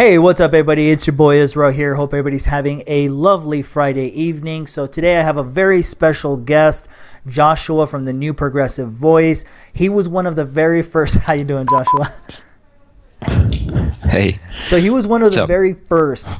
Hey, what's up, everybody? It's your boy Israel here. Hope everybody's having a lovely Friday evening. So, today I have a very special guest, Joshua from the New Progressive Voice. He was one of the very first. How you doing, Joshua? Hey. So he was one of What's the up? very first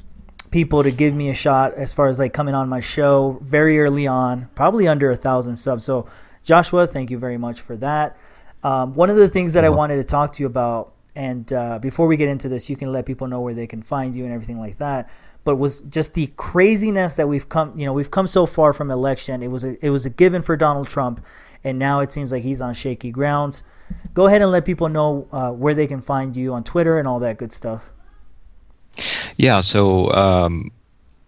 people to give me a shot as far as like coming on my show very early on, probably under a thousand subs. So Joshua, thank you very much for that. Um, one of the things that I wanted to talk to you about, and uh, before we get into this, you can let people know where they can find you and everything like that. But was just the craziness that we've come, you know, we've come so far from election. It was a, it was a given for Donald Trump, and now it seems like he's on shaky grounds. Go ahead and let people know uh, where they can find you on Twitter and all that good stuff. Yeah, so um,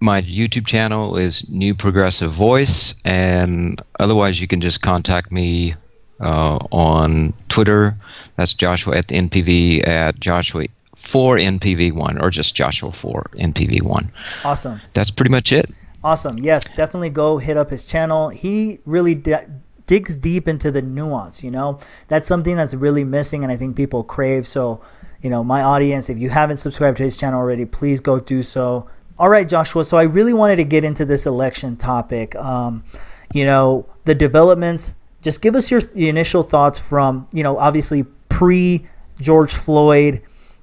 my YouTube channel is New Progressive Voice, and otherwise you can just contact me uh, on Twitter. That's Joshua at the NPV at Joshua 4 NPV1 or just Joshua 4 NPV1. Awesome. That's pretty much it. Awesome. Yes, definitely go hit up his channel. He really di- digs deep into the nuance, you know? That's something that's really missing and I think people crave. So, you know, my audience, if you haven't subscribed to his channel already, please go do so. All right, Joshua. So I really wanted to get into this election topic. Um, you know, the developments. Just give us your, initial thoughts from, you know, obviously pre George Floyd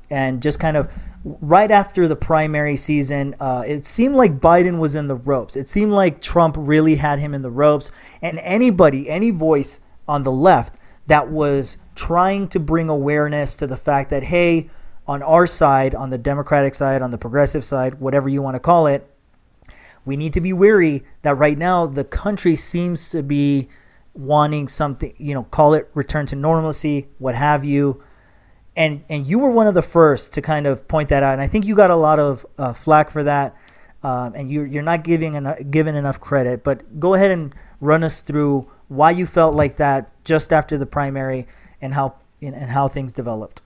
and just kind of right after the primary season, uh, it seemed like Biden was in the ropes. It seemed like Trump really had him in the ropes. And anybody, any voice on the left that was trying to bring awareness to the fact that, hey, on our side, on the Democratic side, on the progressive side, whatever you want to call it, we need to be wary that right now the country seems to be wanting something, you know, call it return to normalcy, what have you and and you were one of the first to kind of point that out, and I think you got a lot of uh, flack for that, um, and you're you're not giving enough, given enough credit. But go ahead and run us through why you felt like that just after the primary, and how and how things developed.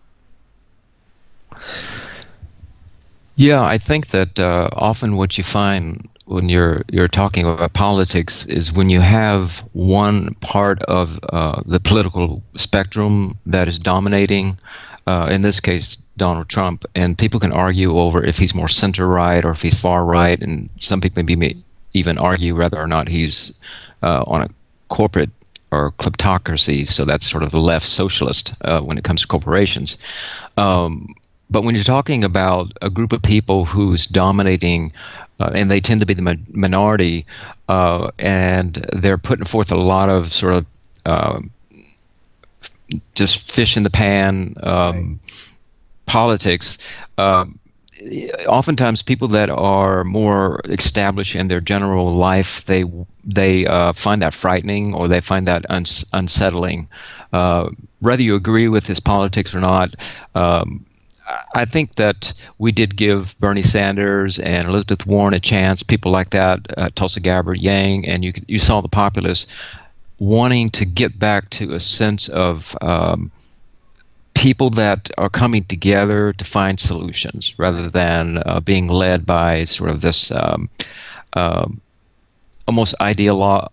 Yeah, I think that uh, often what you find when you're you're talking about politics is when you have one part of uh, the political spectrum that is dominating. Uh, in this case, Donald Trump, and people can argue over if he's more center right or if he's far right, and some people maybe may even argue whether or not he's uh, on a corporate or kleptocracy. So that's sort of the left socialist uh, when it comes to corporations. Um, but when you're talking about a group of people who's dominating, uh, and they tend to be the mi- minority, uh, and they're putting forth a lot of sort of uh, just fish in the pan um, politics. Um, oftentimes, people that are more established in their general life, they they uh, find that frightening or they find that uns- unsettling. Uh, whether you agree with his politics or not. Um, I think that we did give Bernie Sanders and Elizabeth Warren a chance. People like that, uh, Tulsi Gabbard, Yang, and you you saw the populace wanting to get back to a sense of um, people that are coming together to find solutions, rather than uh, being led by sort of this um, um almost ideolo-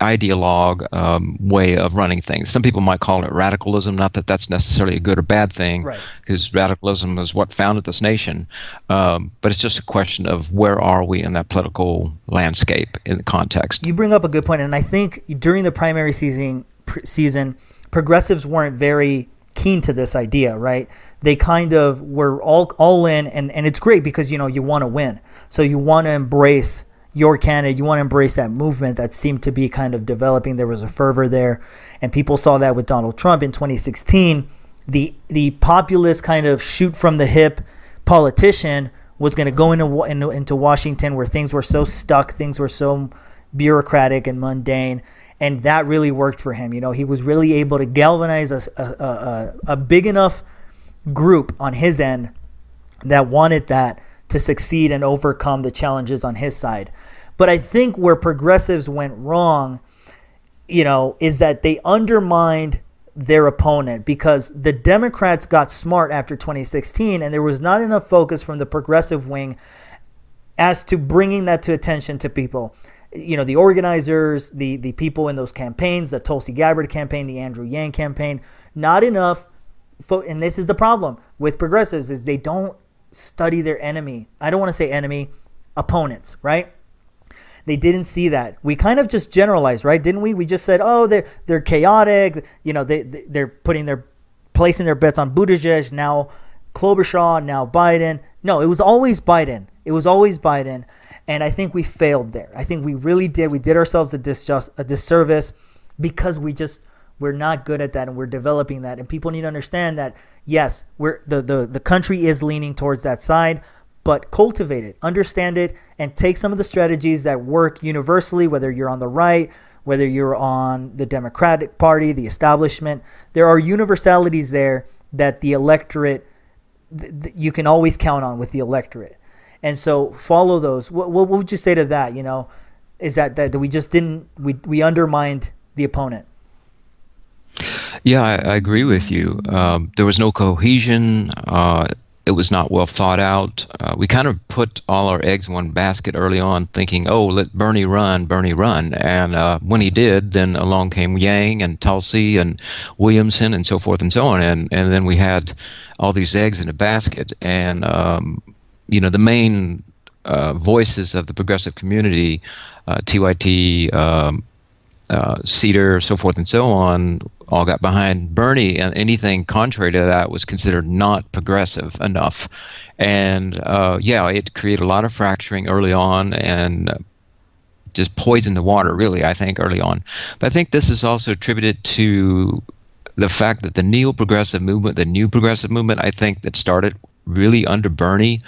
ideologue um, way of running things. Some people might call it radicalism. Not that that's necessarily a good or bad thing, Right. because radicalism is what founded this nation. Um, but it's just a question of where are we in that political landscape in the context. You bring up a good point, and I think during the primary season, pr- season, progressives weren't very keen to this idea, right? They kind of were all all in, and and it's great because you know you want to win, so you want to embrace your candidate, you want to embrace that movement that seemed to be kind of developing. There was a fervor there, and people saw that with Donald Trump in 2016. The the populist kind of shoot from the hip politician was going to go into, into into Washington where things were so stuck, things were so bureaucratic and mundane, and that really worked for him. You know, he was really able to galvanize a a, a, a big enough group on his end that wanted that to succeed and overcome the challenges on his side. But I think where progressives went wrong, you know, is that they undermined their opponent because the Democrats got smart after 2016 and there was not enough focus from the progressive wing as to bringing that to attention to people. You know, the organizers, the the people in those campaigns, the Tulsi Gabbard campaign, the Andrew Yang campaign, not enough fo- and this is the problem with progressives is they don't study their enemy. I don't want to say enemy, opponents, right? They didn't see that. We kind of just generalized, right? Didn't we? We just said, "Oh, they're they're chaotic. You know, they they're putting their placing their bets on Buttigieg now, Klobuchar now Biden." No, it was always Biden. It was always Biden, and I think we failed there. I think we really did. We did ourselves a disjust a disservice because we just we're not good at that and we're developing that. And people need to understand that yes we're the, the the country is leaning towards that side but cultivate it understand it and take some of the strategies that work universally whether you're on the right whether you're on the democratic party the establishment. There are universalities there that the electorate th- th- you can always count on with the electorate. And so follow those. What, what would you say to that you know? Is that, that we just didn't we, we undermined the opponent yeah, I, I agree with you. Um, there was no cohesion. Uh, it was not well thought out. Uh, we kind of put all our eggs in one basket early on, thinking, "Oh, let Bernie run, Bernie run." And uh, when he did, then along came Yang and Tulsi and Williamson and so forth and so on, and and then we had all these eggs in a basket. And um, you know, the main uh, voices of the progressive community, uh, TYT, um, uh, Seder, so forth and so on, all got behind Bernie, and anything contrary to that was considered not progressive enough. And uh, yeah, it created a lot of fracturing early on and just poisoned the water, really, I think, early on. But I think this is also attributed to the fact that the neo progressive movement, the new progressive movement, I think, that started really under Bernie,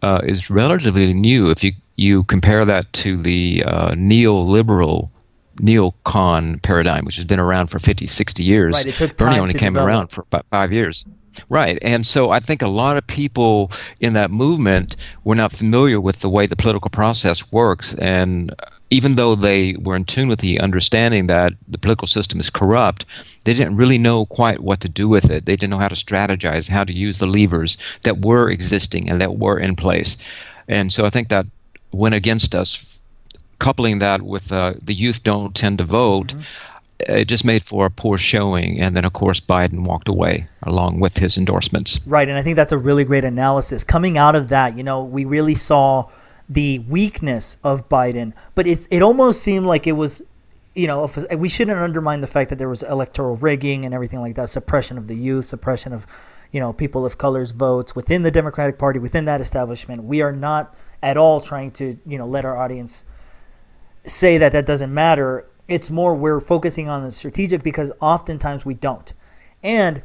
uh, is relatively new. If you, you compare that to the uh, neoliberal neocon paradigm, which has been around for 50, 60 years. Right, it took Bernie only to came develop. around for about five years. Right. And so I think a lot of people in that movement were not familiar with the way the political process works. And even though they were in tune with the understanding that the political system is corrupt, they didn't really know quite what to do with it. They didn't know how to strategize, how to use the levers that were existing and that were in place. And so I think that went against us coupling that with uh, the youth don't tend to vote, it just made for a poor showing. And then, of course, Biden walked away along with his endorsements. Right, and I think that's a really great analysis. Coming out of that, you know, we really saw the weakness of Biden, but it's it almost seemed like it was, you know, if- we shouldn't undermine the fact that there was electoral rigging and everything like that, suppression of the youth, suppression of, you know, people of color's votes within the Democratic Party, within that establishment. We are not at all trying to, you know, let our audience say that that doesn't matter. It's more we're focusing on the strategic because oftentimes we don't. And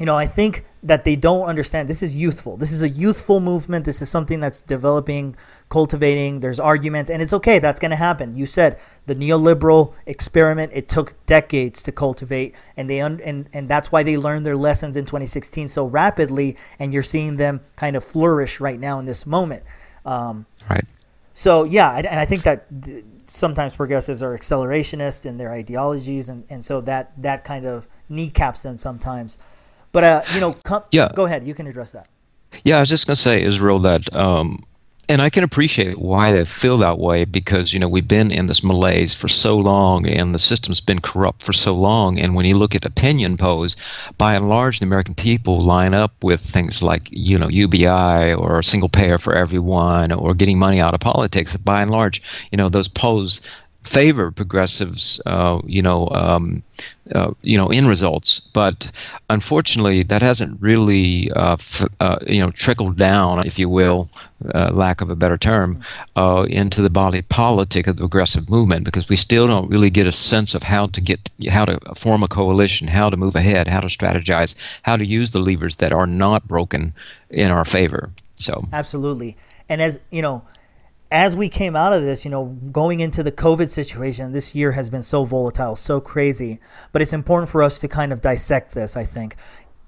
you know, I think that they don't understand this is youthful. This is a youthful movement. This is something that's developing, cultivating. There's arguments, and it's okay. That's going to happen. You said the neoliberal experiment. It took decades to cultivate, and they un- and and that's why they learned their lessons in 2016 so rapidly. And you're seeing them kind of flourish right now in this moment. Um, Right. so yeah, and I think that th- sometimes progressives are accelerationists in their ideologies, and, and so that that kind of kneecaps them sometimes. But uh, you know, com- Yeah. go ahead, you can address that. Yeah, I was just going to say, Israel, that, um, and I can appreciate why they feel that way because, you know, we've been in this malaise for so long and the system's been corrupt for so long. And when you look at opinion polls, by and large, the American people line up with things like, you know, UBI or single payer for everyone or getting money out of politics. By and large, you know, those polls favor progressives, uh, you know, um, uh, you know, in results. But unfortunately, that hasn't really, uh, f- uh, you know, trickled down, if you will, uh, lack of a better term, uh, into the body politic of the progressive movement because we still don't really get a sense of how to get, how to form a coalition, how to move ahead, how to strategize, how to use the levers that are not broken in our favor. So. Absolutely. And as you know, as we came out of this, you know, going into the COVID situation, this year has been so volatile, so crazy. But it's important for us to kind of dissect this, I think.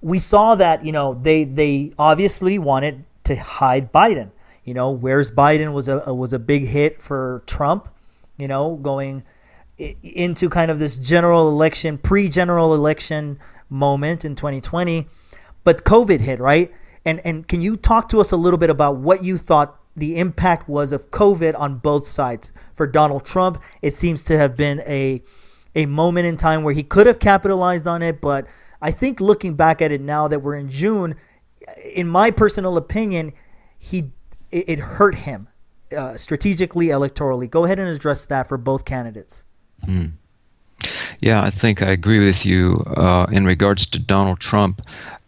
We saw that, you know, they they obviously wanted to hide Biden. You know, where's Biden was a was a big hit for Trump, you know, going into kind of this general election, pre-general election moment in 2020. But COVID hit, right? And and can you talk to us a little bit about what you thought the impact was of COVID on both sides? For Donald Trump, it seems to have been a a moment in time where he could have capitalized on it, but I think looking back at it now that we're in June, in my personal opinion, he it, it hurt him uh, strategically, electorally. Go ahead and address that for both candidates. Mm. Yeah, I think I agree with you uh, in regards to Donald Trump.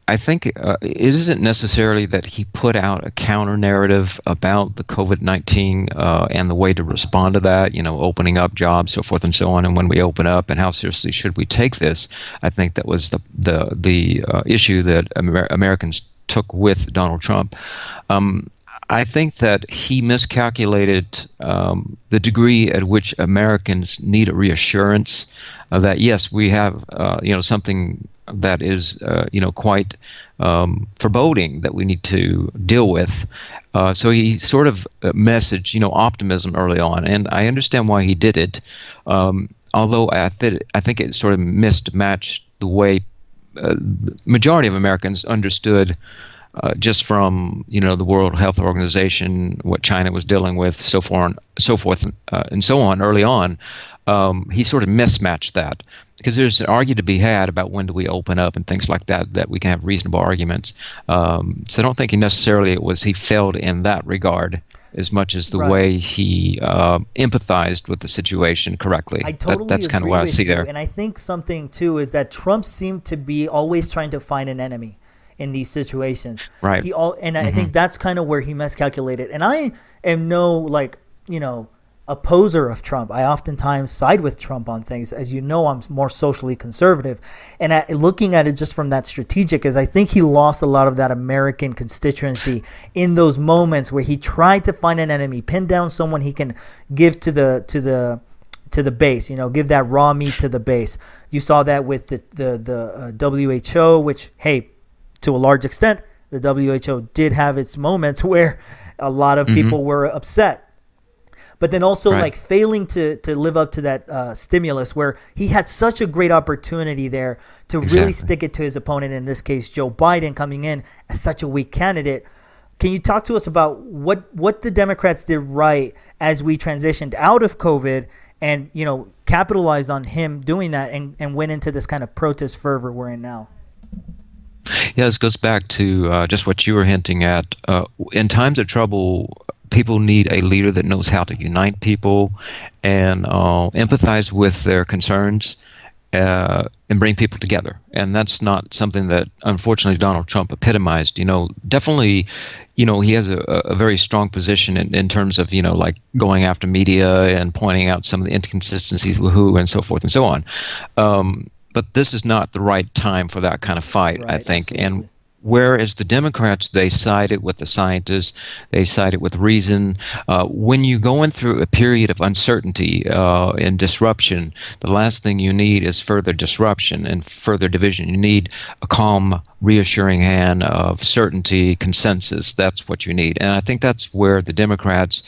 I think uh, it isn't necessarily that he put out a counter narrative about the COVID 19 uh, and the way to respond to that, you know, opening up jobs, so forth and so on, and when we open up and how seriously should we take this. I think that was the, the, the uh, issue that Amer- Americans took with Donald Trump. Um, I think that he miscalculated um, the degree at which Americans need a reassurance uh, that yes, we have uh, you know something that is uh, you know quite um, foreboding that we need to deal with. Uh, so he sort of uh, messaged you know optimism early on, and I understand why he did it. Um, although I, th- I think it sort of mismatched the way uh, the majority of Americans understood uh, just from you know the World Health Organization, what China was dealing with, so forth, so forth, uh, and so on. Early on, um, he sort of mismatched that because there's an argument to be had about when do we open up and things like that. That we can have reasonable arguments. Um, so I don't think he necessarily it was he failed in that regard as much as the right. way he uh, empathized with the situation correctly. I totally that, that's kind of what I see you. there. And I think something too is that Trump seemed to be always trying to find an enemy in these situations. Right. He all and mm-hmm. I think that's kind of where he miscalculated. And I am no like you know opposer of Trump. I oftentimes side with Trump on things. As you know, I'm more socially conservative. And at, looking at it just from that strategic is I think he lost a lot of that American constituency in those moments where he tried to find an enemy, pin down someone he can give to the to the to the base, you know, give that raw meat to the base. You saw that with the the the uh, WHO, which hey, to a large extent, the WHO did have its moments where a lot of mm-hmm. people were upset. But then also right. like failing to to live up to that uh, stimulus, where he had such a great opportunity there to exactly. really stick it to his opponent. In this case, Joe Biden coming in as such a weak candidate. Can you talk to us about what what the Democrats did right as we transitioned out of COVID and you know capitalized on him doing that and, and went into this kind of protest fervor we're in now? Yeah, this goes back to uh, just what you were hinting at. Uh, in times of trouble, people need a leader that knows how to unite people and uh, empathize with their concerns uh, and bring people together. And that's not something that, unfortunately, Donald Trump epitomized. You know, definitely, you know, he has a, a very strong position in, in terms of, you know, like going after media and pointing out some of the inconsistencies with who and so forth and so on. Um, but this is not the right time for that kind of fight, right, I think. Absolutely. And whereas the Democrats they sided with the scientists, they sided with reason. Uh, when you go in through a period of uncertainty uh, and disruption, the last thing you need is further disruption and further division. You need a calm, reassuring hand of certainty, consensus. That's what you need, and I think that's where the Democrats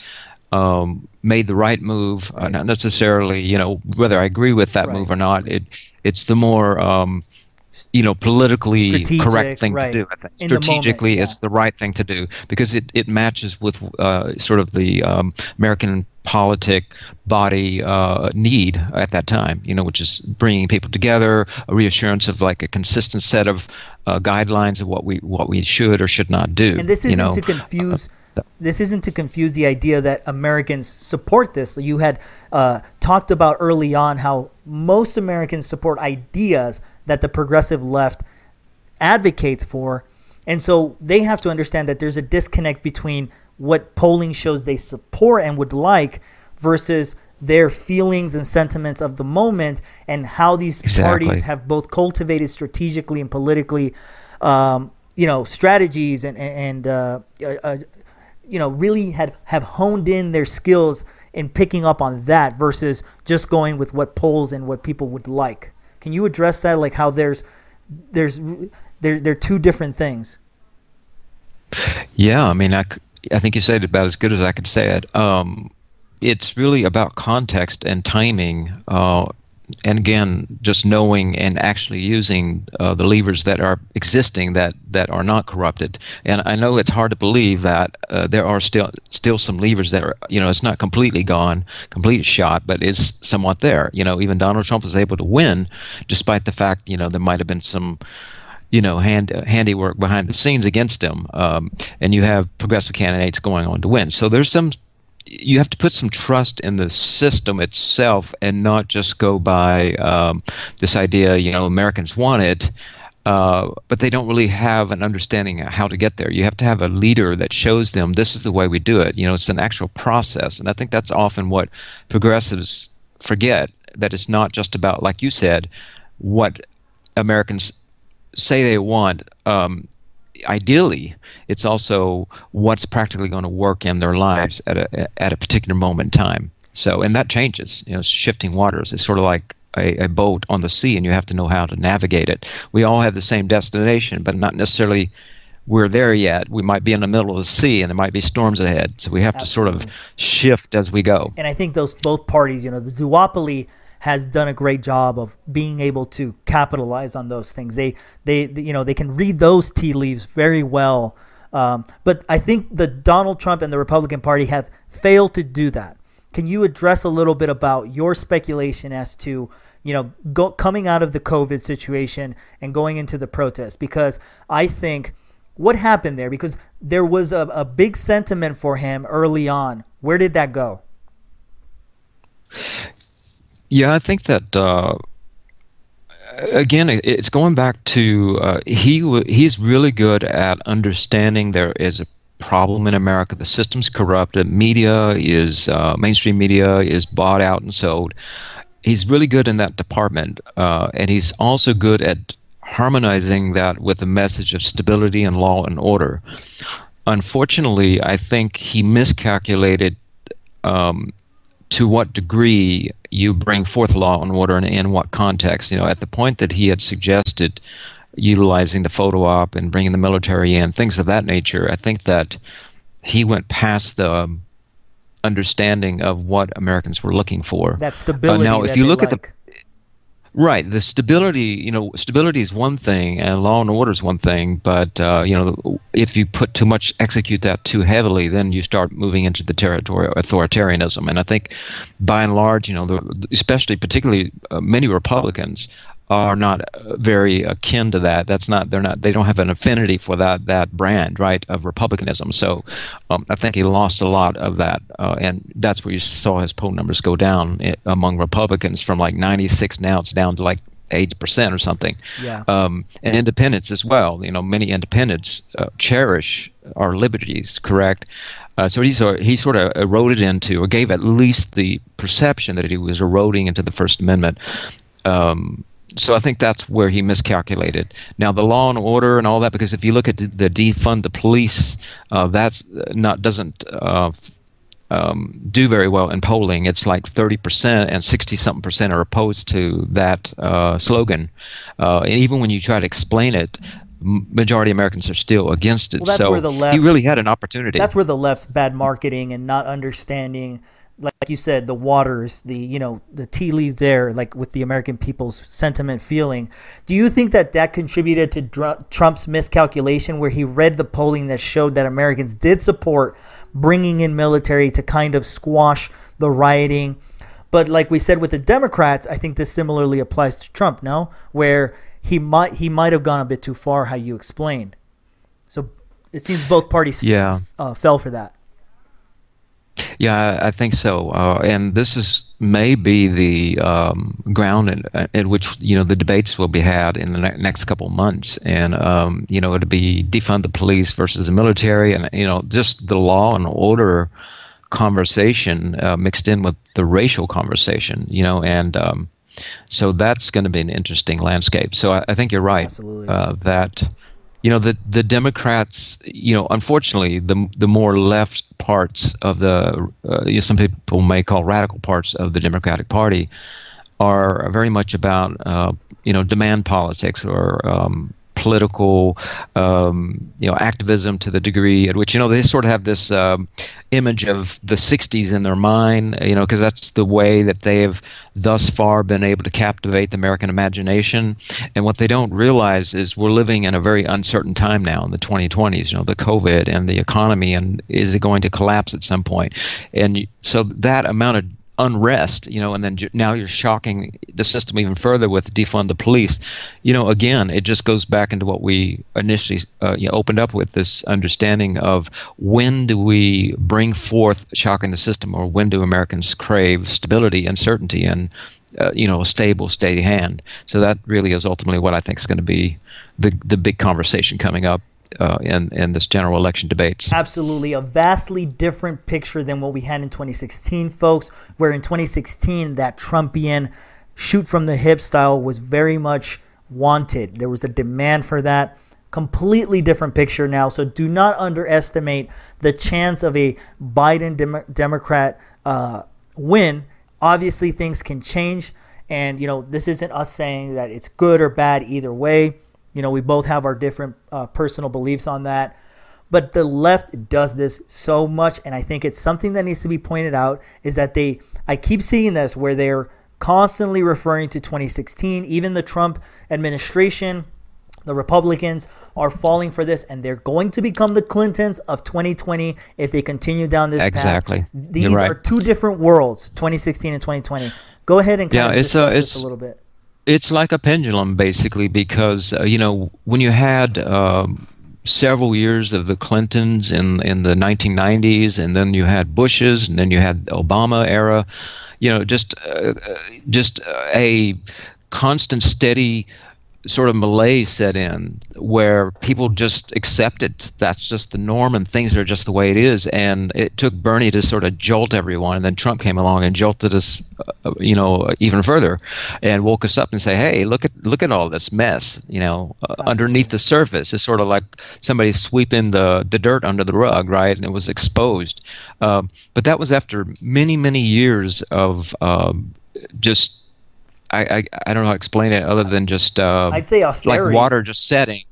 um, made the right move. Uh, not necessarily, you know, whether I agree with that right. move or not. It it's the more um, you know politically Strategic, correct thing right. to do. Strategically, moment, yeah. it's the right thing to do because it, it matches with uh, sort of the um, American politic body uh, need at that time. You know, which is bringing people together, a reassurance of like a consistent set of uh, guidelines of what we what we should or should not do. And this isn't you know? to confuse this isn't to confuse the idea that Americans support this. You had uh, talked about early on how most Americans support ideas that the progressive left advocates for. And so they have to understand that there's a disconnect between what polling shows they support and would like versus their feelings and sentiments of the moment and how these exactly. parties have both cultivated strategically and politically um, you know strategies and and uh, uh, you know, really had have honed in their skills in picking up on that versus just going with what polls and what people would like. Can you address that? Like how there's there's there they're two different things. Yeah, I mean, I, I think you said about as good as I could say it. Um, it's really about context and timing. Uh, and again, just knowing and actually using uh, the levers that are existing that that are not corrupted. And I know it's hard to believe that uh, there are still still some levers that are you know it's not completely gone, complete shot, but it's somewhat there. You know, even Donald Trump was able to win, despite the fact you know there might have been some you know, hand, handiwork behind the scenes against him, um, and you have progressive candidates going on to win. So there's some you have to put some trust in the system itself and not just go by um, this idea, you know, Americans want it, uh, but they don't really have an understanding of how to get there. You have to have a leader that shows them this is the way we do it. You know, it's an actual process, and I think that's often what progressives forget that it's not just about, like you said, what Americans say they want. Um, ideally, it's also what's practically going to work in their lives at a at a particular moment in time. So, and that changes. You know, shifting waters. It's sort of like a, a, boat on the sea, and you have to know how to navigate it. We all have the same destination, but not necessarily we're there yet. We might be in the middle of the sea, and there might be storms ahead. So we have Absolutely. to sort of shift as we go. And I think those both parties, you know, the duopoly has done a great job of being able to capitalize on those things. They, they, you know, they can read those tea leaves very well. Um, but I think the Donald Trump and the Republican Party have failed to do that. Can you address a little bit about your speculation as to you know go, coming out of the COVID situation and going into the protest? Because I think what happened there because there was a, a big sentiment for him early on. Where did that go? Yeah, I think that uh, again, it's going back to uh, he he's really good at understanding there is a problem in America. The system's corrupted. Media is uh, mainstream media is bought out and sold. He's really good in that department, uh, and he's also good at harmonizing that with a message of stability and law and order. Unfortunately, I think he miscalculated um, to what degree you bring forth law and order and in what context. You know, at the point that he had suggested utilizing the photo op and bringing the military in, things of that nature, I think that he went past the understanding of what Americans were looking for. That stability. Uh, now, if you look like. at the Right. The stability, you know, stability is one thing, and law and order is one thing. But uh, you know, if you put too much, execute that too heavily, then you start moving into the territory of authoritarianism. And I think, by and large, you know, the, especially particularly uh, many Republicans are not uh, very akin to that. That's not they're not they don't have an affinity for that that brand right of republicanism. So um, I think he lost a lot of that, uh, and that's where you saw his poll numbers go down eh, among Republicans from like 96 now it's down to like eight percent or something. Yeah. Um, and independents as well. You know, many independents uh, cherish our liberties. Correct. Uh, so he sort he sort of eroded into, or gave at least the perception that he was eroding into the First Amendment. Um, so I think that's where he miscalculated. Now the law and order and all that, because if you look at the, defund the police, uh, that's not doesn't uh, um, do very well in polling. It's like 30% and 60 something percent are opposed to that uh, slogan. Uh, and even when you try to explain it, majority of Americans are still against it. Well, so left, he really had an opportunity. That's where the left's bad marketing and not understanding like you said, the waters, the you know the tea leaves there, like with the American people's sentiment feeling. Do you think that that contributed to Dr- Trump's miscalculation, where he read the polling that showed that Americans did support bringing in military to kind of squash the rioting? But like we said with the Democrats, I think this similarly applies to Trump. No, where he might he might have gone a bit too far, how you explained. So it seems both parties yeah. uh, fell for that. Yeah, I think so. Uh, and this is maybe the um, ground in, which you know the debates will be had in the ne- next couple of months. And um, you know, it'll be defund the police versus the military, and you know, just the law and order conversation uh, mixed in with the racial conversation. You know, and um, so that's going to be an interesting landscape. So I, I think you're right uh, that you know the the Democrats, you know, unfortunately, the the more left parts of the uh, some people may call radical parts of the Democratic Party are very much about uh, you know demand politics or um, political um, you know activism to the degree at which you know they sort of have this um, image of the 60s in their mind you know because that's the way that they have thus far been able to captivate the American imagination. And what they don't realize is we're living in a very uncertain time now in the 2020s you know the covid and the economy and is it going to collapse at some point? And so that amount of unrest, you know, and then now you're shocking the system even further with defund the police. You know, again, it just goes back into what we initially uh, you know, opened up with this understanding of when do we bring forth shocking the system, or when do Americans crave stability and certainty and uh, you know a stable, steady hand. So that really is ultimately what I think is going to be the the big conversation coming up uh, in in this general election debates. Absolutely, a vastly different picture than what we had in 2016, folks. Where in 2016, that Trumpian shoot from the hip style was very much wanted. There was a demand for that. Completely different picture now. So do not underestimate the chance of a Biden Dem- Democrat uh, win. Obviously, things can change. And, you know, this isn't us saying that it's good or bad either way. You know, we both have our different uh, personal beliefs on that. But the left does this so much, and I think it's something that needs to be pointed out is that they, I keep seeing this where they're constantly referring to 2016, even the Trump administration. The Republicans are falling for this, and they're going to become the Clintons of 2020 if they continue down this exactly. path. Exactly. These right. are two different worlds, 2016 and 2020. Go ahead and yeah, it's, uh, it's, a little bit it's like a pendulum basically because uh, you know when you had um, several years of the Clintons in in the 1990s and then you had Bush's and then you had Obama era you know just uh, uh just a constant steady sort of malaise set in where people just accept it. That's just the norm and things are just the way it is. And it took Bernie to sort of jolt everyone. And then Trump came along and jolted us, uh, you know, even further and woke us up and say, hey, look at look at all this mess, you know, uh, underneath the surface. It's sort of like somebody sweeping the, the dirt under the rug, right? And it was exposed. Um, but that was after many, many years of um, just I, I, I don't know how to explain it other than just uh, I'd say austerity. like water just setting.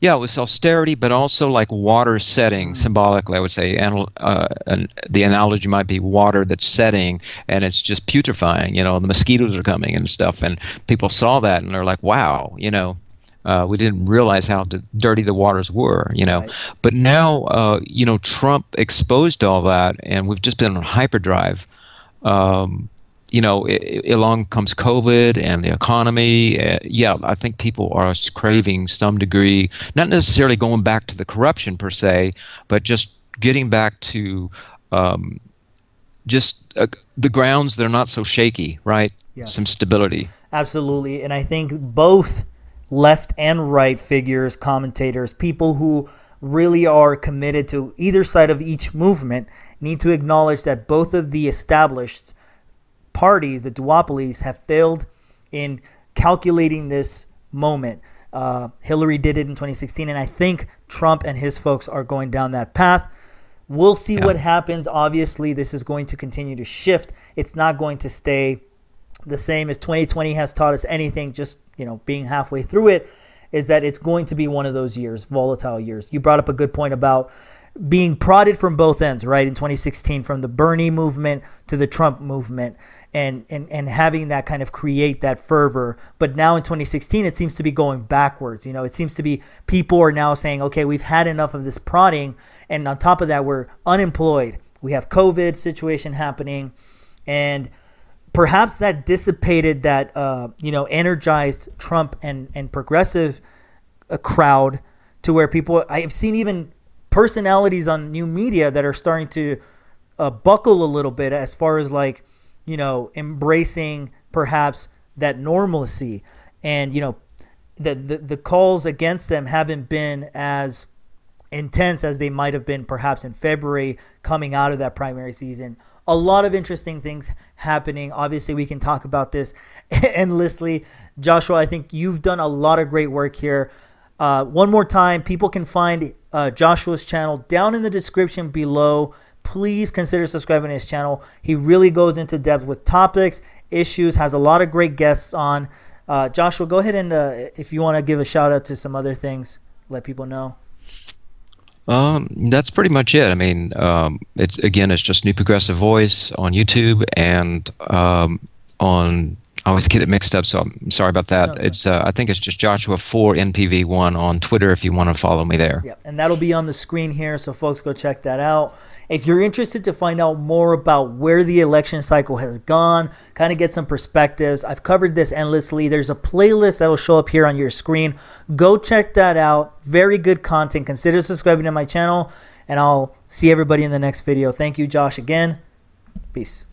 Yeah, it was austerity, but also like water setting mm. symbolically. I would say anal- uh, an, the analogy might be water that's setting and it's just putrefying. You know, the mosquitoes are coming and stuff, and people saw that and they're like, "Wow," you know. Uh, we didn't realize how d- dirty the waters were, you know. Right. But now, uh, you know, Trump exposed all that, and we've just been on hyperdrive. Um, you know, it, along comes COVID and the economy. Uh, yeah, I think people are craving some degree, not necessarily going back to the corruption per se, but just getting back to um, just uh, the grounds that are not so shaky, right? Yes. Some stability. Absolutely. And I think both left and right figures, commentators, people who really are committed to either side of each movement need to acknowledge that both of the established parties, the duopolies, have failed in calculating this moment. Uh, Hillary did it in 2016, and I think Trump and his folks are going down that path. We'll see yeah. what happens. Obviously, this is going to continue to shift. It's not going to stay the same. If 2020 has taught us anything, just you know, being halfway through it, is that it's going to be one of those years, volatile years. You brought up a good point about being prodded from both ends, right? In 2016, from the Bernie movement to the Trump movement and, and, and having that kind of create that fervor. But now in 2016, it seems to be going backwards. You know, it seems to be people are now saying, okay, we've had enough of this prodding. And on top of that, we're unemployed. We have COVID situation happening. And perhaps that dissipated that, uh, you know, energized Trump and, and progressive uh, crowd to where people, I've seen even personalities on new media that are starting to uh, buckle a little bit as far as like you know, embracing perhaps that normalcy. And, you know, the, the, the calls against them haven't been as intense as they might have been perhaps in February coming out of that primary season. A lot of interesting things happening. Obviously, we can talk about this endlessly. Joshua, I think you've done a lot of great work here. Uh, one more time, people can find uh, Joshua's channel down in the description below please consider subscribing to his channel. He really goes into depth with topics, issues, has a lot of great guests on. Uh, Joshua, go ahead and uh, if you want to give a shout out to some other things, let people know. Um, that's pretty much it. I mean, um, it's again, it's just New Progressive Voice on YouTube and um, on I always get it mixed up, so I'm sorry about that. No, it's uh, I think it's just Joshua four NPV one on Twitter if you want to follow me there. Yeah, and that'll be on the screen here, so folks go check that out. If you're interested to find out more about where the election cycle has gone, kind of get some perspectives, I've covered this endlessly. There's a playlist that'll show up here on your screen. Go check that out. Very good content. Consider subscribing to my channel, and I'll see everybody in the next video. Thank you, Josh, again. Peace.